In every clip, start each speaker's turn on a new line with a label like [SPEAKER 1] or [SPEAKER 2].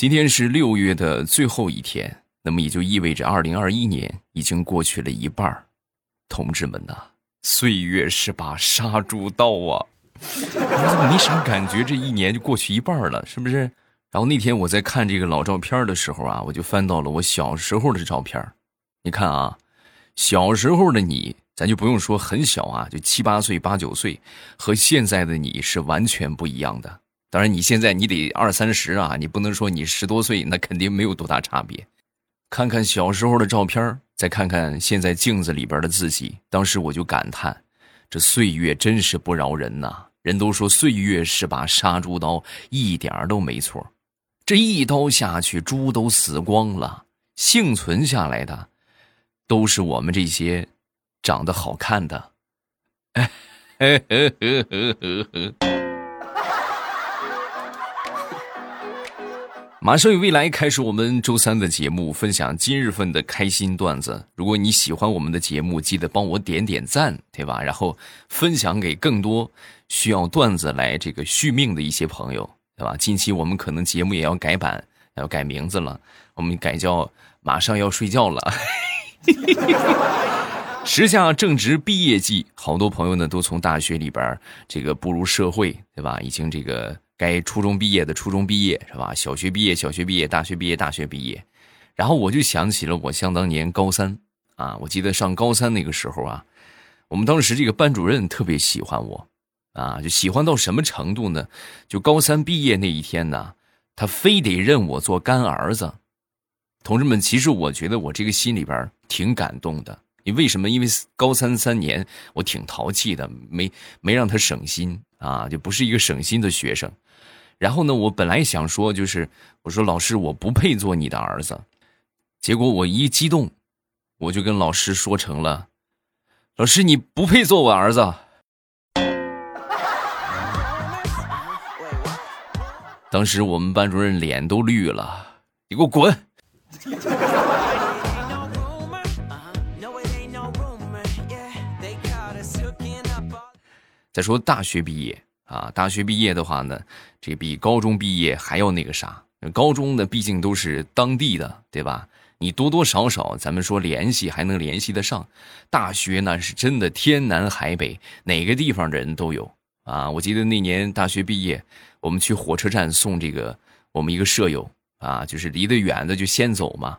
[SPEAKER 1] 今天是六月的最后一天，那么也就意味着二零二一年已经过去了一半儿同志们呐，岁月是把杀猪刀啊！我怎么没啥感觉？这一年就过去一半了，是不是？然后那天我在看这个老照片的时候啊，我就翻到了我小时候的照片你看啊，小时候的你。咱就不用说很小啊，就七八岁、八九岁，和现在的你是完全不一样的。当然，你现在你得二三十啊，你不能说你十多岁，那肯定没有多大差别。看看小时候的照片，再看看现在镜子里边的自己，当时我就感叹，这岁月真是不饶人呐！人都说岁月是把杀猪刀，一点都没错。这一刀下去，猪都死光了，幸存下来的，都是我们这些。长得好看的，马上与未来开始我们周三的节目，分享今日份的开心段子。如果你喜欢我们的节目，记得帮我点点赞，对吧？然后分享给更多需要段子来这个续命的一些朋友，对吧？近期我们可能节目也要改版，要改名字了，我们改叫马上要睡觉了。时下正值毕业季，好多朋友呢都从大学里边这个步入社会，对吧？已经这个该初中毕业的初中毕业，是吧？小学毕业小学毕业，大学毕业大学毕业。然后我就想起了我想当年高三啊，我记得上高三那个时候啊，我们当时这个班主任特别喜欢我啊，就喜欢到什么程度呢？就高三毕业那一天呢，他非得认我做干儿子。同志们，其实我觉得我这个心里边挺感动的。你为什么？因为高三三年，我挺淘气的，没没让他省心啊，就不是一个省心的学生。然后呢，我本来想说，就是我说老师，我不配做你的儿子。结果我一激动，我就跟老师说成了：老师，你不配做我儿子。当时我们班主任脸都绿了，你给我滚！再说大学毕业啊，大学毕业的话呢，这比高中毕业还要那个啥。高中呢，毕竟都是当地的，对吧？你多多少少，咱们说联系还能联系得上。大学那是真的天南海北，哪个地方的人都有啊。我记得那年大学毕业，我们去火车站送这个我们一个舍友啊，就是离得远的就先走嘛，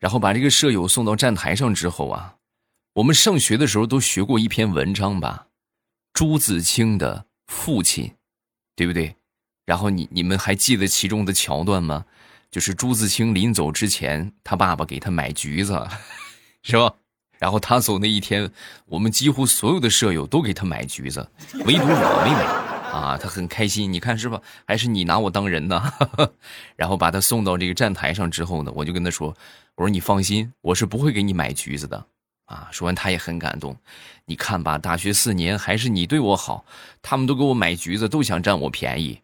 [SPEAKER 1] 然后把这个舍友送到站台上之后啊，我们上学的时候都学过一篇文章吧。朱自清的父亲，对不对？然后你你们还记得其中的桥段吗？就是朱自清临走之前，他爸爸给他买橘子，是吧？然后他走那一天，我们几乎所有的舍友都给他买橘子，唯独我没买啊。他很开心，你看是吧？还是你拿我当人呢？然后把他送到这个站台上之后呢，我就跟他说：“我说你放心，我是不会给你买橘子的。”啊！说完，他也很感动。你看吧，大学四年还是你对我好，他们都给我买橘子，都想占我便宜。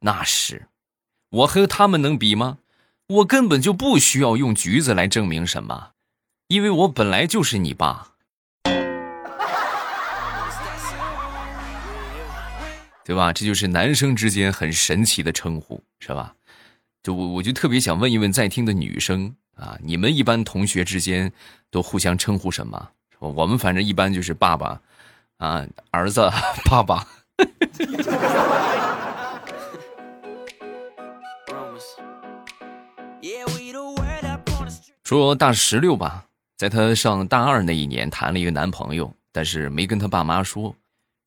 [SPEAKER 1] 那是，我和他们能比吗？我根本就不需要用橘子来证明什么，因为我本来就是你爸，对吧？这就是男生之间很神奇的称呼，是吧？就我，我就特别想问一问在听的女生。啊，你们一般同学之间都互相称呼什么？我们反正一般就是爸爸，啊，儿子，爸爸。说大石榴吧，在他上大二那一年谈了一个男朋友，但是没跟他爸妈说。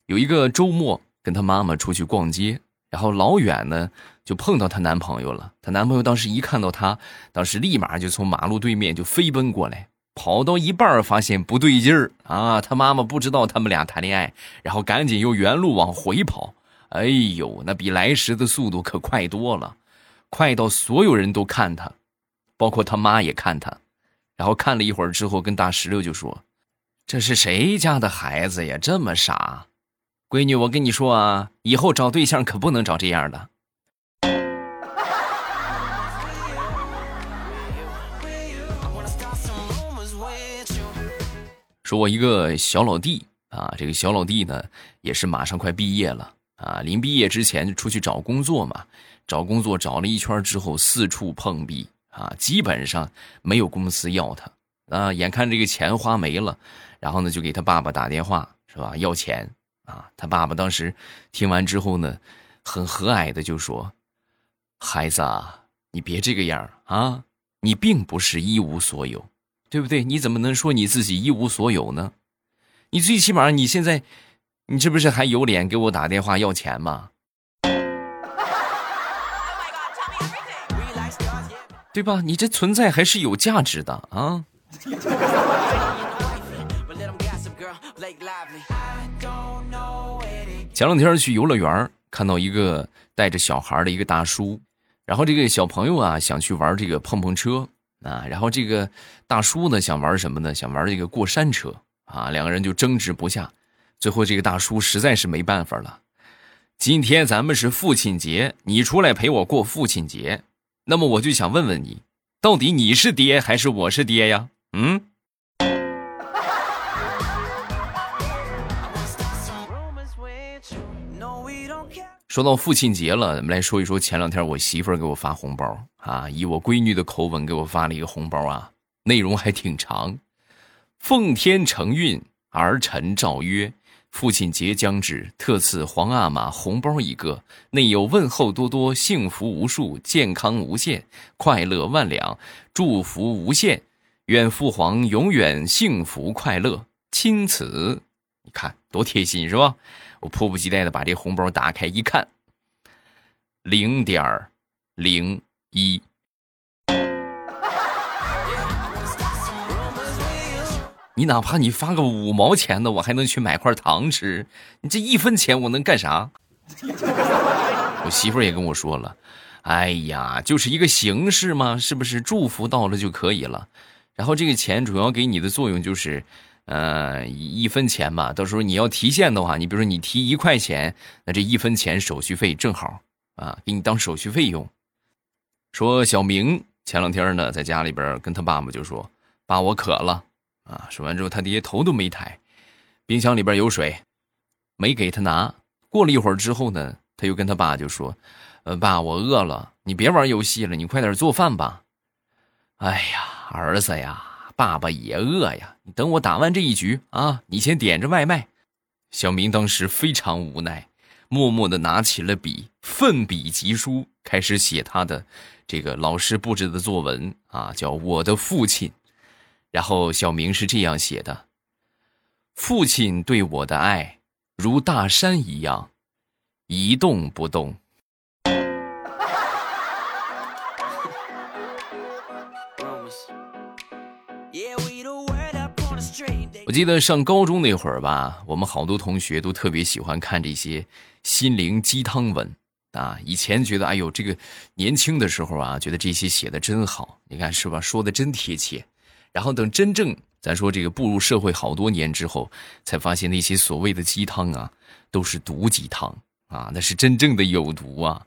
[SPEAKER 1] 有一个周末跟他妈妈出去逛街。然后老远呢，就碰到她男朋友了。她男朋友当时一看到她，当时立马就从马路对面就飞奔过来，跑到一半发现不对劲儿啊！他妈妈不知道他们俩谈恋爱，然后赶紧又原路往回跑。哎呦，那比来时的速度可快多了，快到所有人都看他，包括他妈也看他。然后看了一会儿之后，跟大石榴就说：“这是谁家的孩子呀？这么傻。”闺女，我跟你说啊，以后找对象可不能找这样的。说我一个小老弟啊，这个小老弟呢，也是马上快毕业了啊，临毕业之前就出去找工作嘛，找工作找了一圈之后，四处碰壁啊，基本上没有公司要他啊。眼看这个钱花没了，然后呢，就给他爸爸打电话，是吧？要钱啊。他爸爸当时听完之后呢，很和蔼的就说：“孩子啊，你别这个样啊，你并不是一无所有，对不对？你怎么能说你自己一无所有呢？你最起码你现在，你这不是还有脸给我打电话要钱吗？”对吧？你这存在还是有价值的啊！前两天去游乐园，看到一个带着小孩的一个大叔，然后这个小朋友啊想去玩这个碰碰车啊，然后这个大叔呢想玩什么呢？想玩这个过山车啊，两个人就争执不下，最后这个大叔实在是没办法了。今天咱们是父亲节，你出来陪我过父亲节。那么我就想问问你，到底你是爹还是我是爹呀？嗯。说到父亲节了，咱们来说一说前两天我媳妇儿给我发红包啊，以我闺女的口吻给我发了一个红包啊，内容还挺长。奉天承运，儿臣诏曰。父亲节将至，特赐皇阿玛红包一个，内有问候多多，幸福无数，健康无限，快乐万两，祝福无限，愿父皇永远幸福快乐。钦此，你看多贴心是吧？我迫不及待的把这红包打开一看，零点零一。你哪怕你发个五毛钱的，我还能去买块糖吃。你这一分钱我能干啥？我媳妇儿也跟我说了，哎呀，就是一个形式嘛，是不是？祝福到了就可以了。然后这个钱主要给你的作用就是，呃，一分钱嘛。到时候你要提现的话，你比如说你提一块钱，那这一分钱手续费正好啊，给你当手续费用。说小明前两天呢，在家里边跟他爸爸就说：“爸，我渴了。”啊！说完之后，他爹头都没抬，冰箱里边有水，没给他拿。过了一会儿之后呢，他又跟他爸就说：“呃，爸，我饿了，你别玩游戏了，你快点做饭吧。”哎呀，儿子呀，爸爸也饿呀，你等我打完这一局啊，你先点着外卖。小明当时非常无奈，默默的拿起了笔，奋笔疾书，开始写他的这个老师布置的作文啊，叫我的父亲。然后小明是这样写的：“父亲对我的爱，如大山一样，一动不动。”我记得上高中那会儿吧，我们好多同学都特别喜欢看这些心灵鸡汤文啊。以前觉得，哎呦，这个年轻的时候啊，觉得这些写的真好，你看是吧？说的真贴切。然后等真正咱说这个步入社会好多年之后，才发现那些所谓的鸡汤啊，都是毒鸡汤啊，那是真正的有毒啊。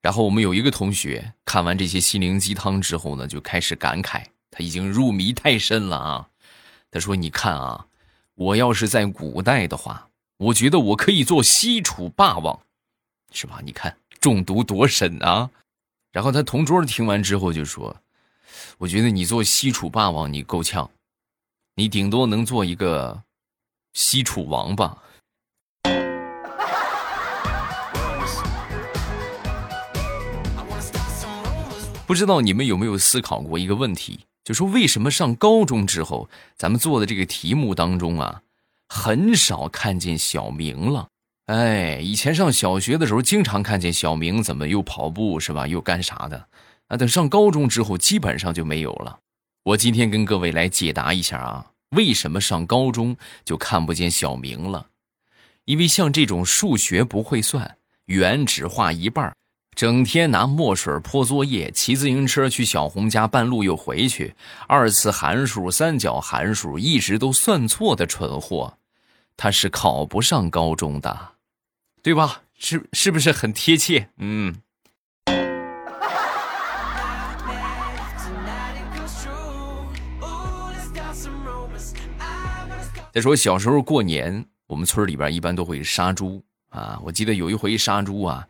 [SPEAKER 1] 然后我们有一个同学看完这些心灵鸡汤之后呢，就开始感慨，他已经入迷太深了啊。他说：“你看啊，我要是在古代的话，我觉得我可以做西楚霸王，是吧？你看中毒多深啊。”然后他同桌听完之后就说。我觉得你做西楚霸王你够呛，你顶多能做一个西楚王吧。不知道你们有没有思考过一个问题，就说为什么上高中之后，咱们做的这个题目当中啊，很少看见小明了？哎，以前上小学的时候，经常看见小明怎么又跑步是吧，又干啥的。啊，等上高中之后，基本上就没有了。我今天跟各位来解答一下啊，为什么上高中就看不见小明了？因为像这种数学不会算，圆只画一半，整天拿墨水泼作业，骑自行车去小红家半路又回去，二次函数、三角函数一直都算错的蠢货，他是考不上高中的，对吧？是是不是很贴切？嗯。再说小时候过年，我们村里边一般都会杀猪啊。我记得有一回杀猪啊，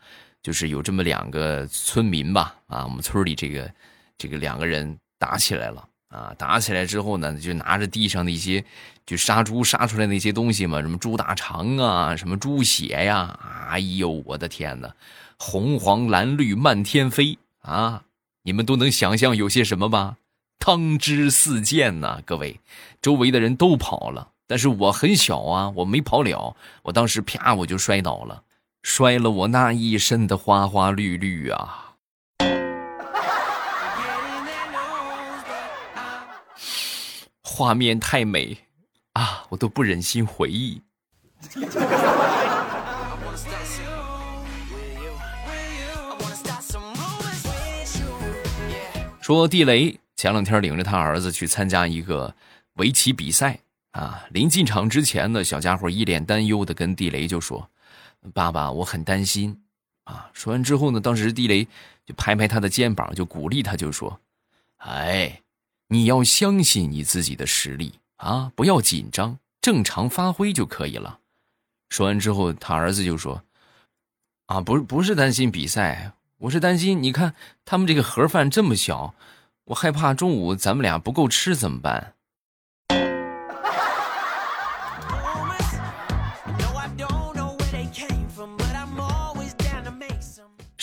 [SPEAKER 1] 就是有这么两个村民吧，啊，我们村里这个这个两个人打起来了啊，打起来之后呢，就拿着地上的一些就杀猪杀出来那些东西嘛，什么猪大肠啊，什么猪血呀，哎呦，我的天哪，红黄蓝绿漫天飞啊！你们都能想象有些什么吧？汤汁四溅呐，各位，周围的人都跑了，但是我很小啊，我没跑了，我当时啪我就摔倒了。摔了我那一身的花花绿绿啊！画面太美啊，我都不忍心回忆。说地雷前两天领着他儿子去参加一个围棋比赛啊，临进场之前呢，小家伙一脸担忧的跟地雷就说。爸爸，我很担心，啊！说完之后呢，当时地雷就拍拍他的肩膀，就鼓励他，就说：“哎，你要相信你自己的实力啊，不要紧张，正常发挥就可以了。”说完之后，他儿子就说：“啊，不是，不是担心比赛，我是担心，你看他们这个盒饭这么小，我害怕中午咱们俩不够吃怎么办？”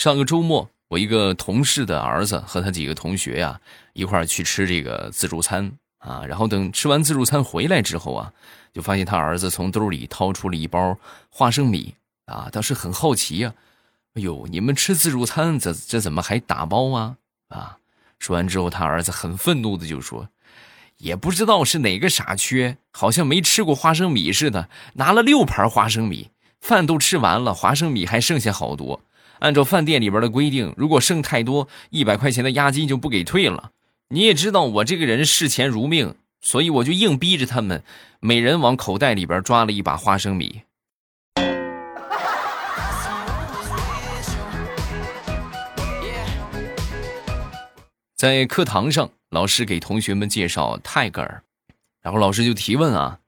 [SPEAKER 1] 上个周末，我一个同事的儿子和他几个同学呀一块儿去吃这个自助餐啊，然后等吃完自助餐回来之后啊，就发现他儿子从兜里掏出了一包花生米啊，当时很好奇呀，哎呦，你们吃自助餐这这怎么还打包啊？啊，说完之后，他儿子很愤怒的就说，也不知道是哪个傻缺，好像没吃过花生米似的，拿了六盘花生米，饭都吃完了，花生米还剩下好多。按照饭店里边的规定，如果剩太多，一百块钱的押金就不给退了。你也知道我这个人视钱如命，所以我就硬逼着他们，每人往口袋里边抓了一把花生米。在课堂上，老师给同学们介绍泰戈尔，然后老师就提问啊，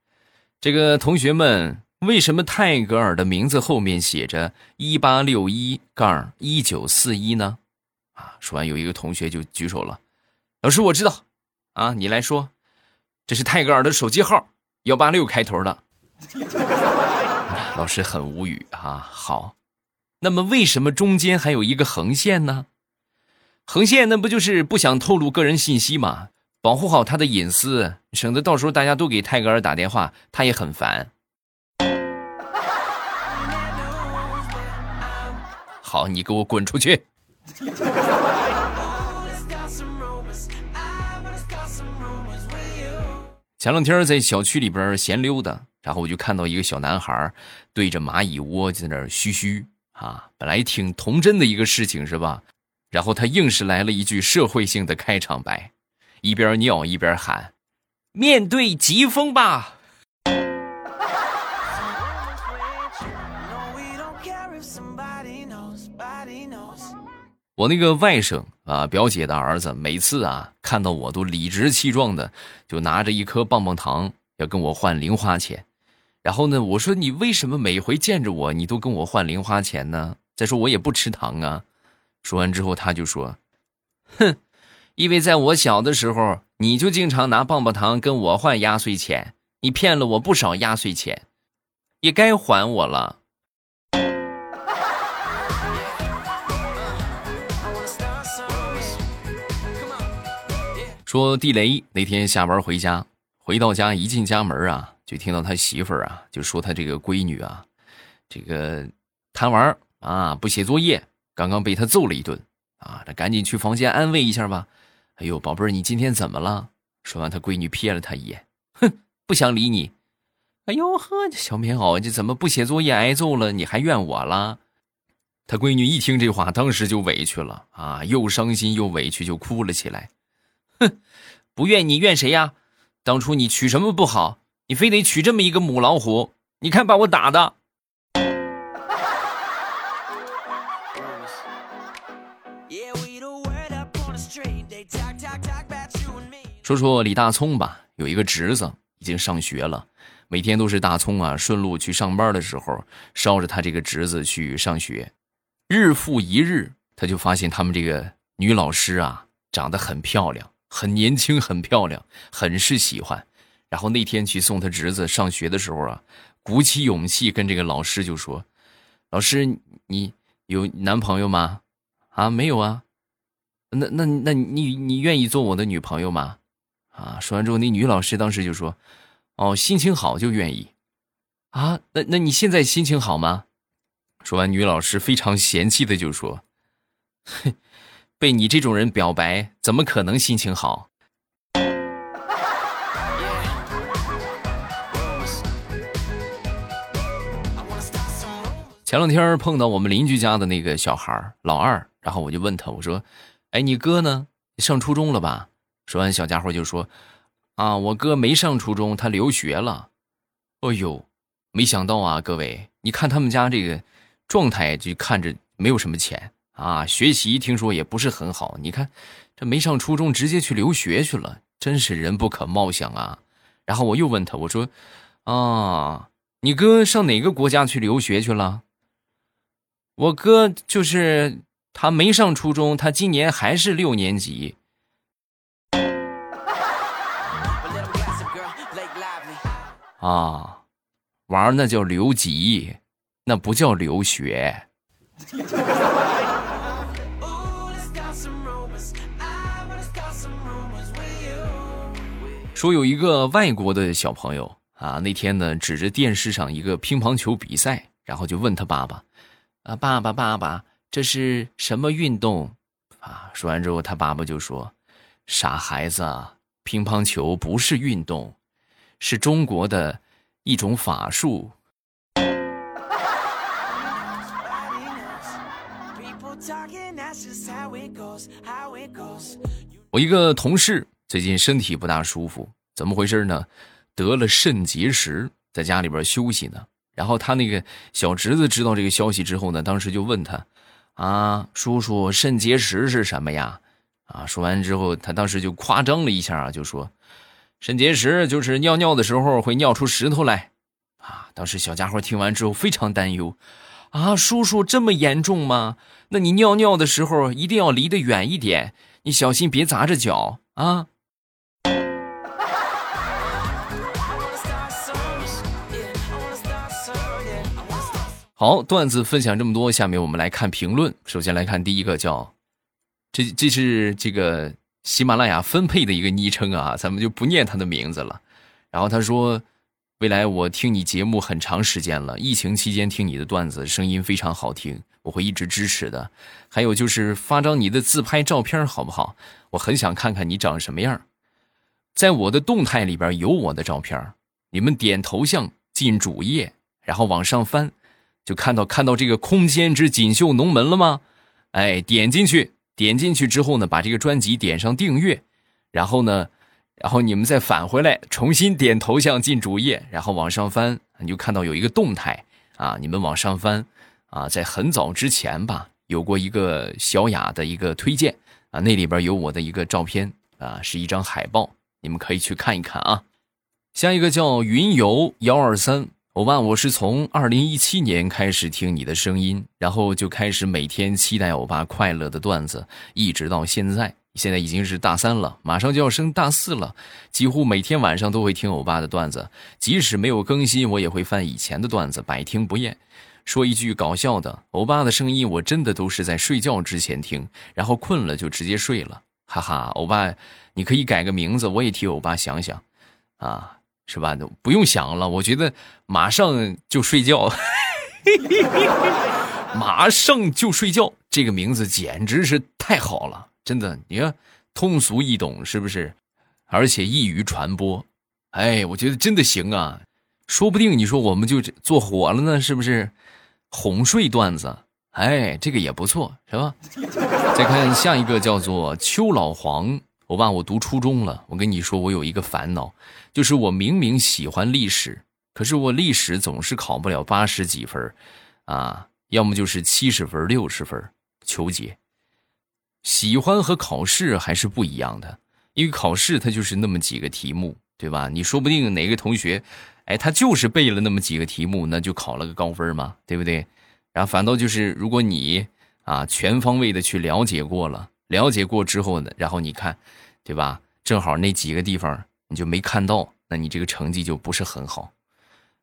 [SPEAKER 1] 这个同学们。为什么泰戈尔的名字后面写着一八六一杠一九四一呢？啊，说完有一个同学就举手了，老师我知道，啊，你来说，这是泰戈尔的手机号，幺八六开头的。老师很无语啊。好，那么为什么中间还有一个横线呢？横线那不就是不想透露个人信息吗？保护好他的隐私，省得到时候大家都给泰戈尔打电话，他也很烦。好，你给我滚出去！前两天在小区里边闲溜达，然后我就看到一个小男孩对着蚂蚁窝在那嘘嘘啊，本来挺童真的一个事情是吧？然后他硬是来了一句社会性的开场白，一边尿一边喊：“面对疾风吧！”我那个外甥啊，表姐的儿子，每次啊看到我都理直气壮的，就拿着一颗棒棒糖要跟我换零花钱。然后呢，我说你为什么每回见着我，你都跟我换零花钱呢？再说我也不吃糖啊。说完之后，他就说：“ 哼，因为在我小的时候，你就经常拿棒棒糖跟我换压岁钱，你骗了我不少压岁钱，也该还我了。”说地雷那天下班回家，回到家一进家门啊，就听到他媳妇儿啊就说他这个闺女啊，这个贪玩啊不写作业，刚刚被他揍了一顿啊，这赶紧去房间安慰一下吧。哎呦，宝贝儿，你今天怎么了？说完，他闺女瞥了他一眼，哼，不想理你。哎呦呵，小棉袄，这怎么不写作业挨揍了？你还怨我了？他闺女一听这话，当时就委屈了啊，又伤心又委屈，就哭了起来。哼，不怨你怨谁呀？当初你娶什么不好，你非得娶这么一个母老虎？你看把我打的。说说李大聪吧，有一个侄子已经上学了，每天都是大葱啊顺路去上班的时候捎着他这个侄子去上学。日复一日，他就发现他们这个女老师啊，长得很漂亮，很年轻，很漂亮，很是喜欢。然后那天去送他侄子上学的时候啊，鼓起勇气跟这个老师就说：“老师，你有男朋友吗？啊，没有啊。那那那你你愿意做我的女朋友吗？啊？”说完之后，那女老师当时就说：“哦，心情好就愿意。啊，那那你现在心情好吗？”说完，女老师非常嫌弃的就说：“哼，被你这种人表白，怎么可能心情好？”前两天碰到我们邻居家的那个小孩老二，然后我就问他，我说：“哎，你哥呢？上初中了吧？”说完，小家伙就说：“啊，我哥没上初中，他留学了。”哎呦，没想到啊，各位，你看他们家这个。状态就看着没有什么钱啊，学习听说也不是很好。你看，这没上初中直接去留学去了，真是人不可貌相啊！然后我又问他，我说：“啊，你哥上哪个国家去留学去了？”我哥就是他没上初中，他今年还是六年级。啊，玩那叫留级。那不叫留学。说有一个外国的小朋友啊，那天呢指着电视上一个乒乓球比赛，然后就问他爸爸：“啊，爸爸，爸爸，这是什么运动？”啊，说完之后，他爸爸就说：“傻孩子，乒乓球不是运动，是中国的一种法术。”我一个同事最近身体不大舒服，怎么回事呢？得了肾结石，在家里边休息呢。然后他那个小侄子知道这个消息之后呢，当时就问他：“啊，叔叔，肾结石是什么呀？”啊，说完之后，他当时就夸张了一下啊，就说：“肾结石就是尿尿的时候会尿出石头来。”啊，当时小家伙听完之后非常担忧。啊，叔叔这么严重吗？那你尿尿的时候一定要离得远一点，你小心别砸着脚啊！好，段子分享这么多，下面我们来看评论。首先来看第一个，叫这这是这个喜马拉雅分配的一个昵称啊，咱们就不念他的名字了。然后他说。未来我听你节目很长时间了，疫情期间听你的段子，声音非常好听，我会一直支持的。还有就是发张你的自拍照片好不好？我很想看看你长什么样。在我的动态里边有我的照片，你们点头像进主页，然后往上翻，就看到看到这个空间之锦绣龙门了吗？哎，点进去，点进去之后呢，把这个专辑点上订阅，然后呢。然后你们再返回来，重新点头像进主页，然后往上翻，你就看到有一个动态啊。你们往上翻啊，在很早之前吧，有过一个小雅的一个推荐啊，那里边有我的一个照片啊，是一张海报，你们可以去看一看啊。下一个叫云游幺二三，欧巴，我是从二零一七年开始听你的声音，然后就开始每天期待欧巴快乐的段子，一直到现在。现在已经是大三了，马上就要升大四了，几乎每天晚上都会听欧巴的段子，即使没有更新，我也会翻以前的段子，百听不厌。说一句搞笑的，欧巴的声音我真的都是在睡觉之前听，然后困了就直接睡了，哈哈。欧巴，你可以改个名字，我也替欧巴想想，啊，是吧？不用想了，我觉得马上就睡觉，马上就睡觉，这个名字简直是太好了。真的，你看，通俗易懂，是不是？而且易于传播，哎，我觉得真的行啊！说不定你说我们就做火了呢，是不是？哄睡段子，哎，这个也不错，是吧？再看下一个，叫做邱老黄。我爸，我读初中了，我跟你说，我有一个烦恼，就是我明明喜欢历史，可是我历史总是考不了八十几分，啊，要么就是七十分、六十分，求解。喜欢和考试还是不一样的，因为考试它就是那么几个题目，对吧？你说不定哪个同学，哎，他就是背了那么几个题目，那就考了个高分嘛，对不对？然后反倒就是，如果你啊，全方位的去了解过了，了解过之后呢，然后你看，对吧？正好那几个地方你就没看到，那你这个成绩就不是很好，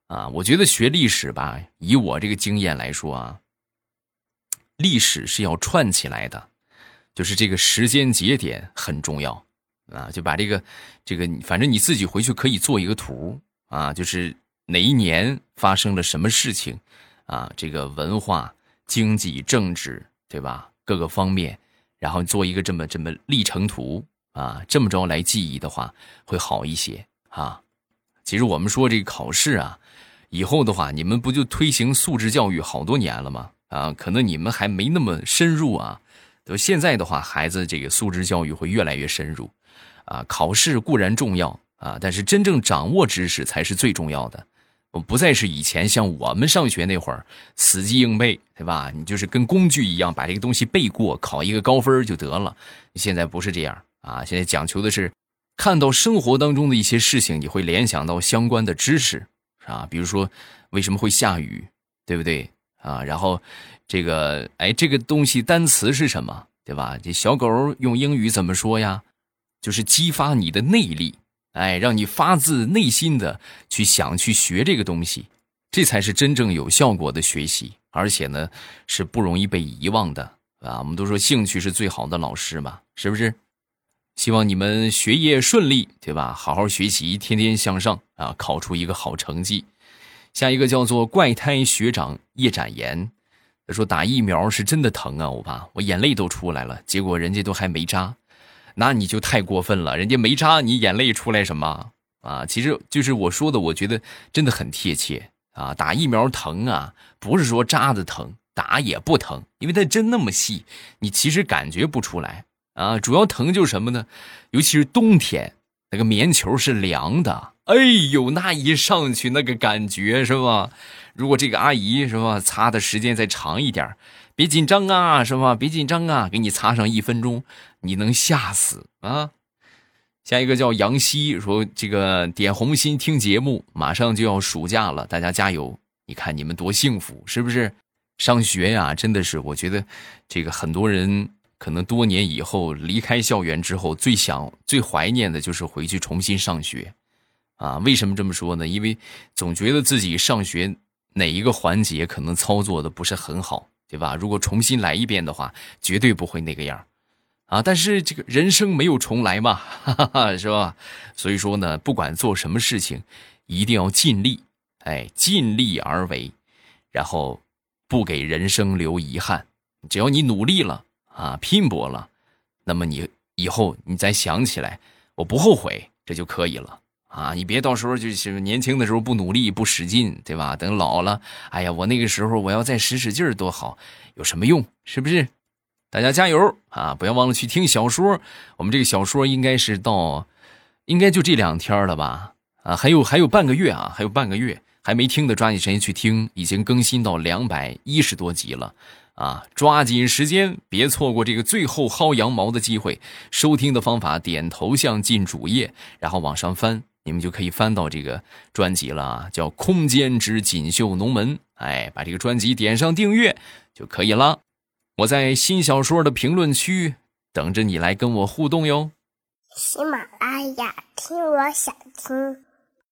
[SPEAKER 1] 啊，我觉得学历史吧，以我这个经验来说啊，历史是要串起来的，就是这个时间节点很重要，啊，就把这个这个，反正你自己回去可以做一个图啊，就是哪一年发生了什么事情，啊，这个文化、经济、政治。对吧？各个方面，然后做一个这么这么历程图啊，这么着来记忆的话会好一些啊。其实我们说这个考试啊，以后的话，你们不就推行素质教育好多年了吗？啊，可能你们还没那么深入啊。就现在的话，孩子这个素质教育会越来越深入啊。考试固然重要啊，但是真正掌握知识才是最重要的。我不再是以前像我们上学那会儿死记硬背，对吧？你就是跟工具一样把这个东西背过，考一个高分就得了。现在不是这样啊！现在讲求的是，看到生活当中的一些事情，你会联想到相关的知识啊，比如说为什么会下雨，对不对啊？然后这个哎，这个东西单词是什么，对吧？这小狗用英语怎么说呀？就是激发你的内力。哎，让你发自内心的去想去学这个东西，这才是真正有效果的学习，而且呢是不容易被遗忘的啊！我们都说兴趣是最好的老师嘛，是不是？希望你们学业顺利，对吧？好好学习，天天向上啊，考出一个好成绩。下一个叫做怪胎学长叶展言，他说打疫苗是真的疼啊，我爸，我眼泪都出来了，结果人家都还没扎。那你就太过分了，人家没扎你眼泪出来什么啊？其实就是我说的，我觉得真的很贴切啊。打疫苗疼啊，不是说扎的疼，打也不疼，因为它针那么细，你其实感觉不出来啊。主要疼就是什么呢？尤其是冬天，那个棉球是凉的，哎呦，那一上去那个感觉是吧？如果这个阿姨是吧，擦的时间再长一点。别紧张啊，是吧？别紧张啊，给你擦上一分钟，你能吓死啊！下一个叫杨希说：“这个点红心听节目，马上就要暑假了，大家加油！你看你们多幸福，是不是？上学呀，真的是，我觉得这个很多人可能多年以后离开校园之后，最想、最怀念的就是回去重新上学啊！为什么这么说呢？因为总觉得自己上学哪一个环节可能操作的不是很好。”对吧？如果重新来一遍的话，绝对不会那个样啊！但是这个人生没有重来嘛，哈哈哈，是吧？所以说呢，不管做什么事情，一定要尽力，哎，尽力而为，然后不给人生留遗憾。只要你努力了啊，拼搏了，那么你以后你再想起来，我不后悔，这就可以了。啊，你别到时候就是年轻的时候不努力不使劲，对吧？等老了，哎呀，我那个时候我要再使使劲儿多好，有什么用？是不是？大家加油啊！不要忘了去听小说，我们这个小说应该是到，应该就这两天了吧？啊，还有还有半个月啊，还有半个月还没听的，抓紧时间去听，已经更新到两百一十多集了啊！抓紧时间，别错过这个最后薅羊毛的机会。收听的方法：点头像进主页，然后往上翻。你们就可以翻到这个专辑了啊，叫《空间之锦绣龙门》。哎，把这个专辑点上订阅就可以了。我在新小说的评论区等着你来跟我互动哟。
[SPEAKER 2] 喜马拉雅，听我想听。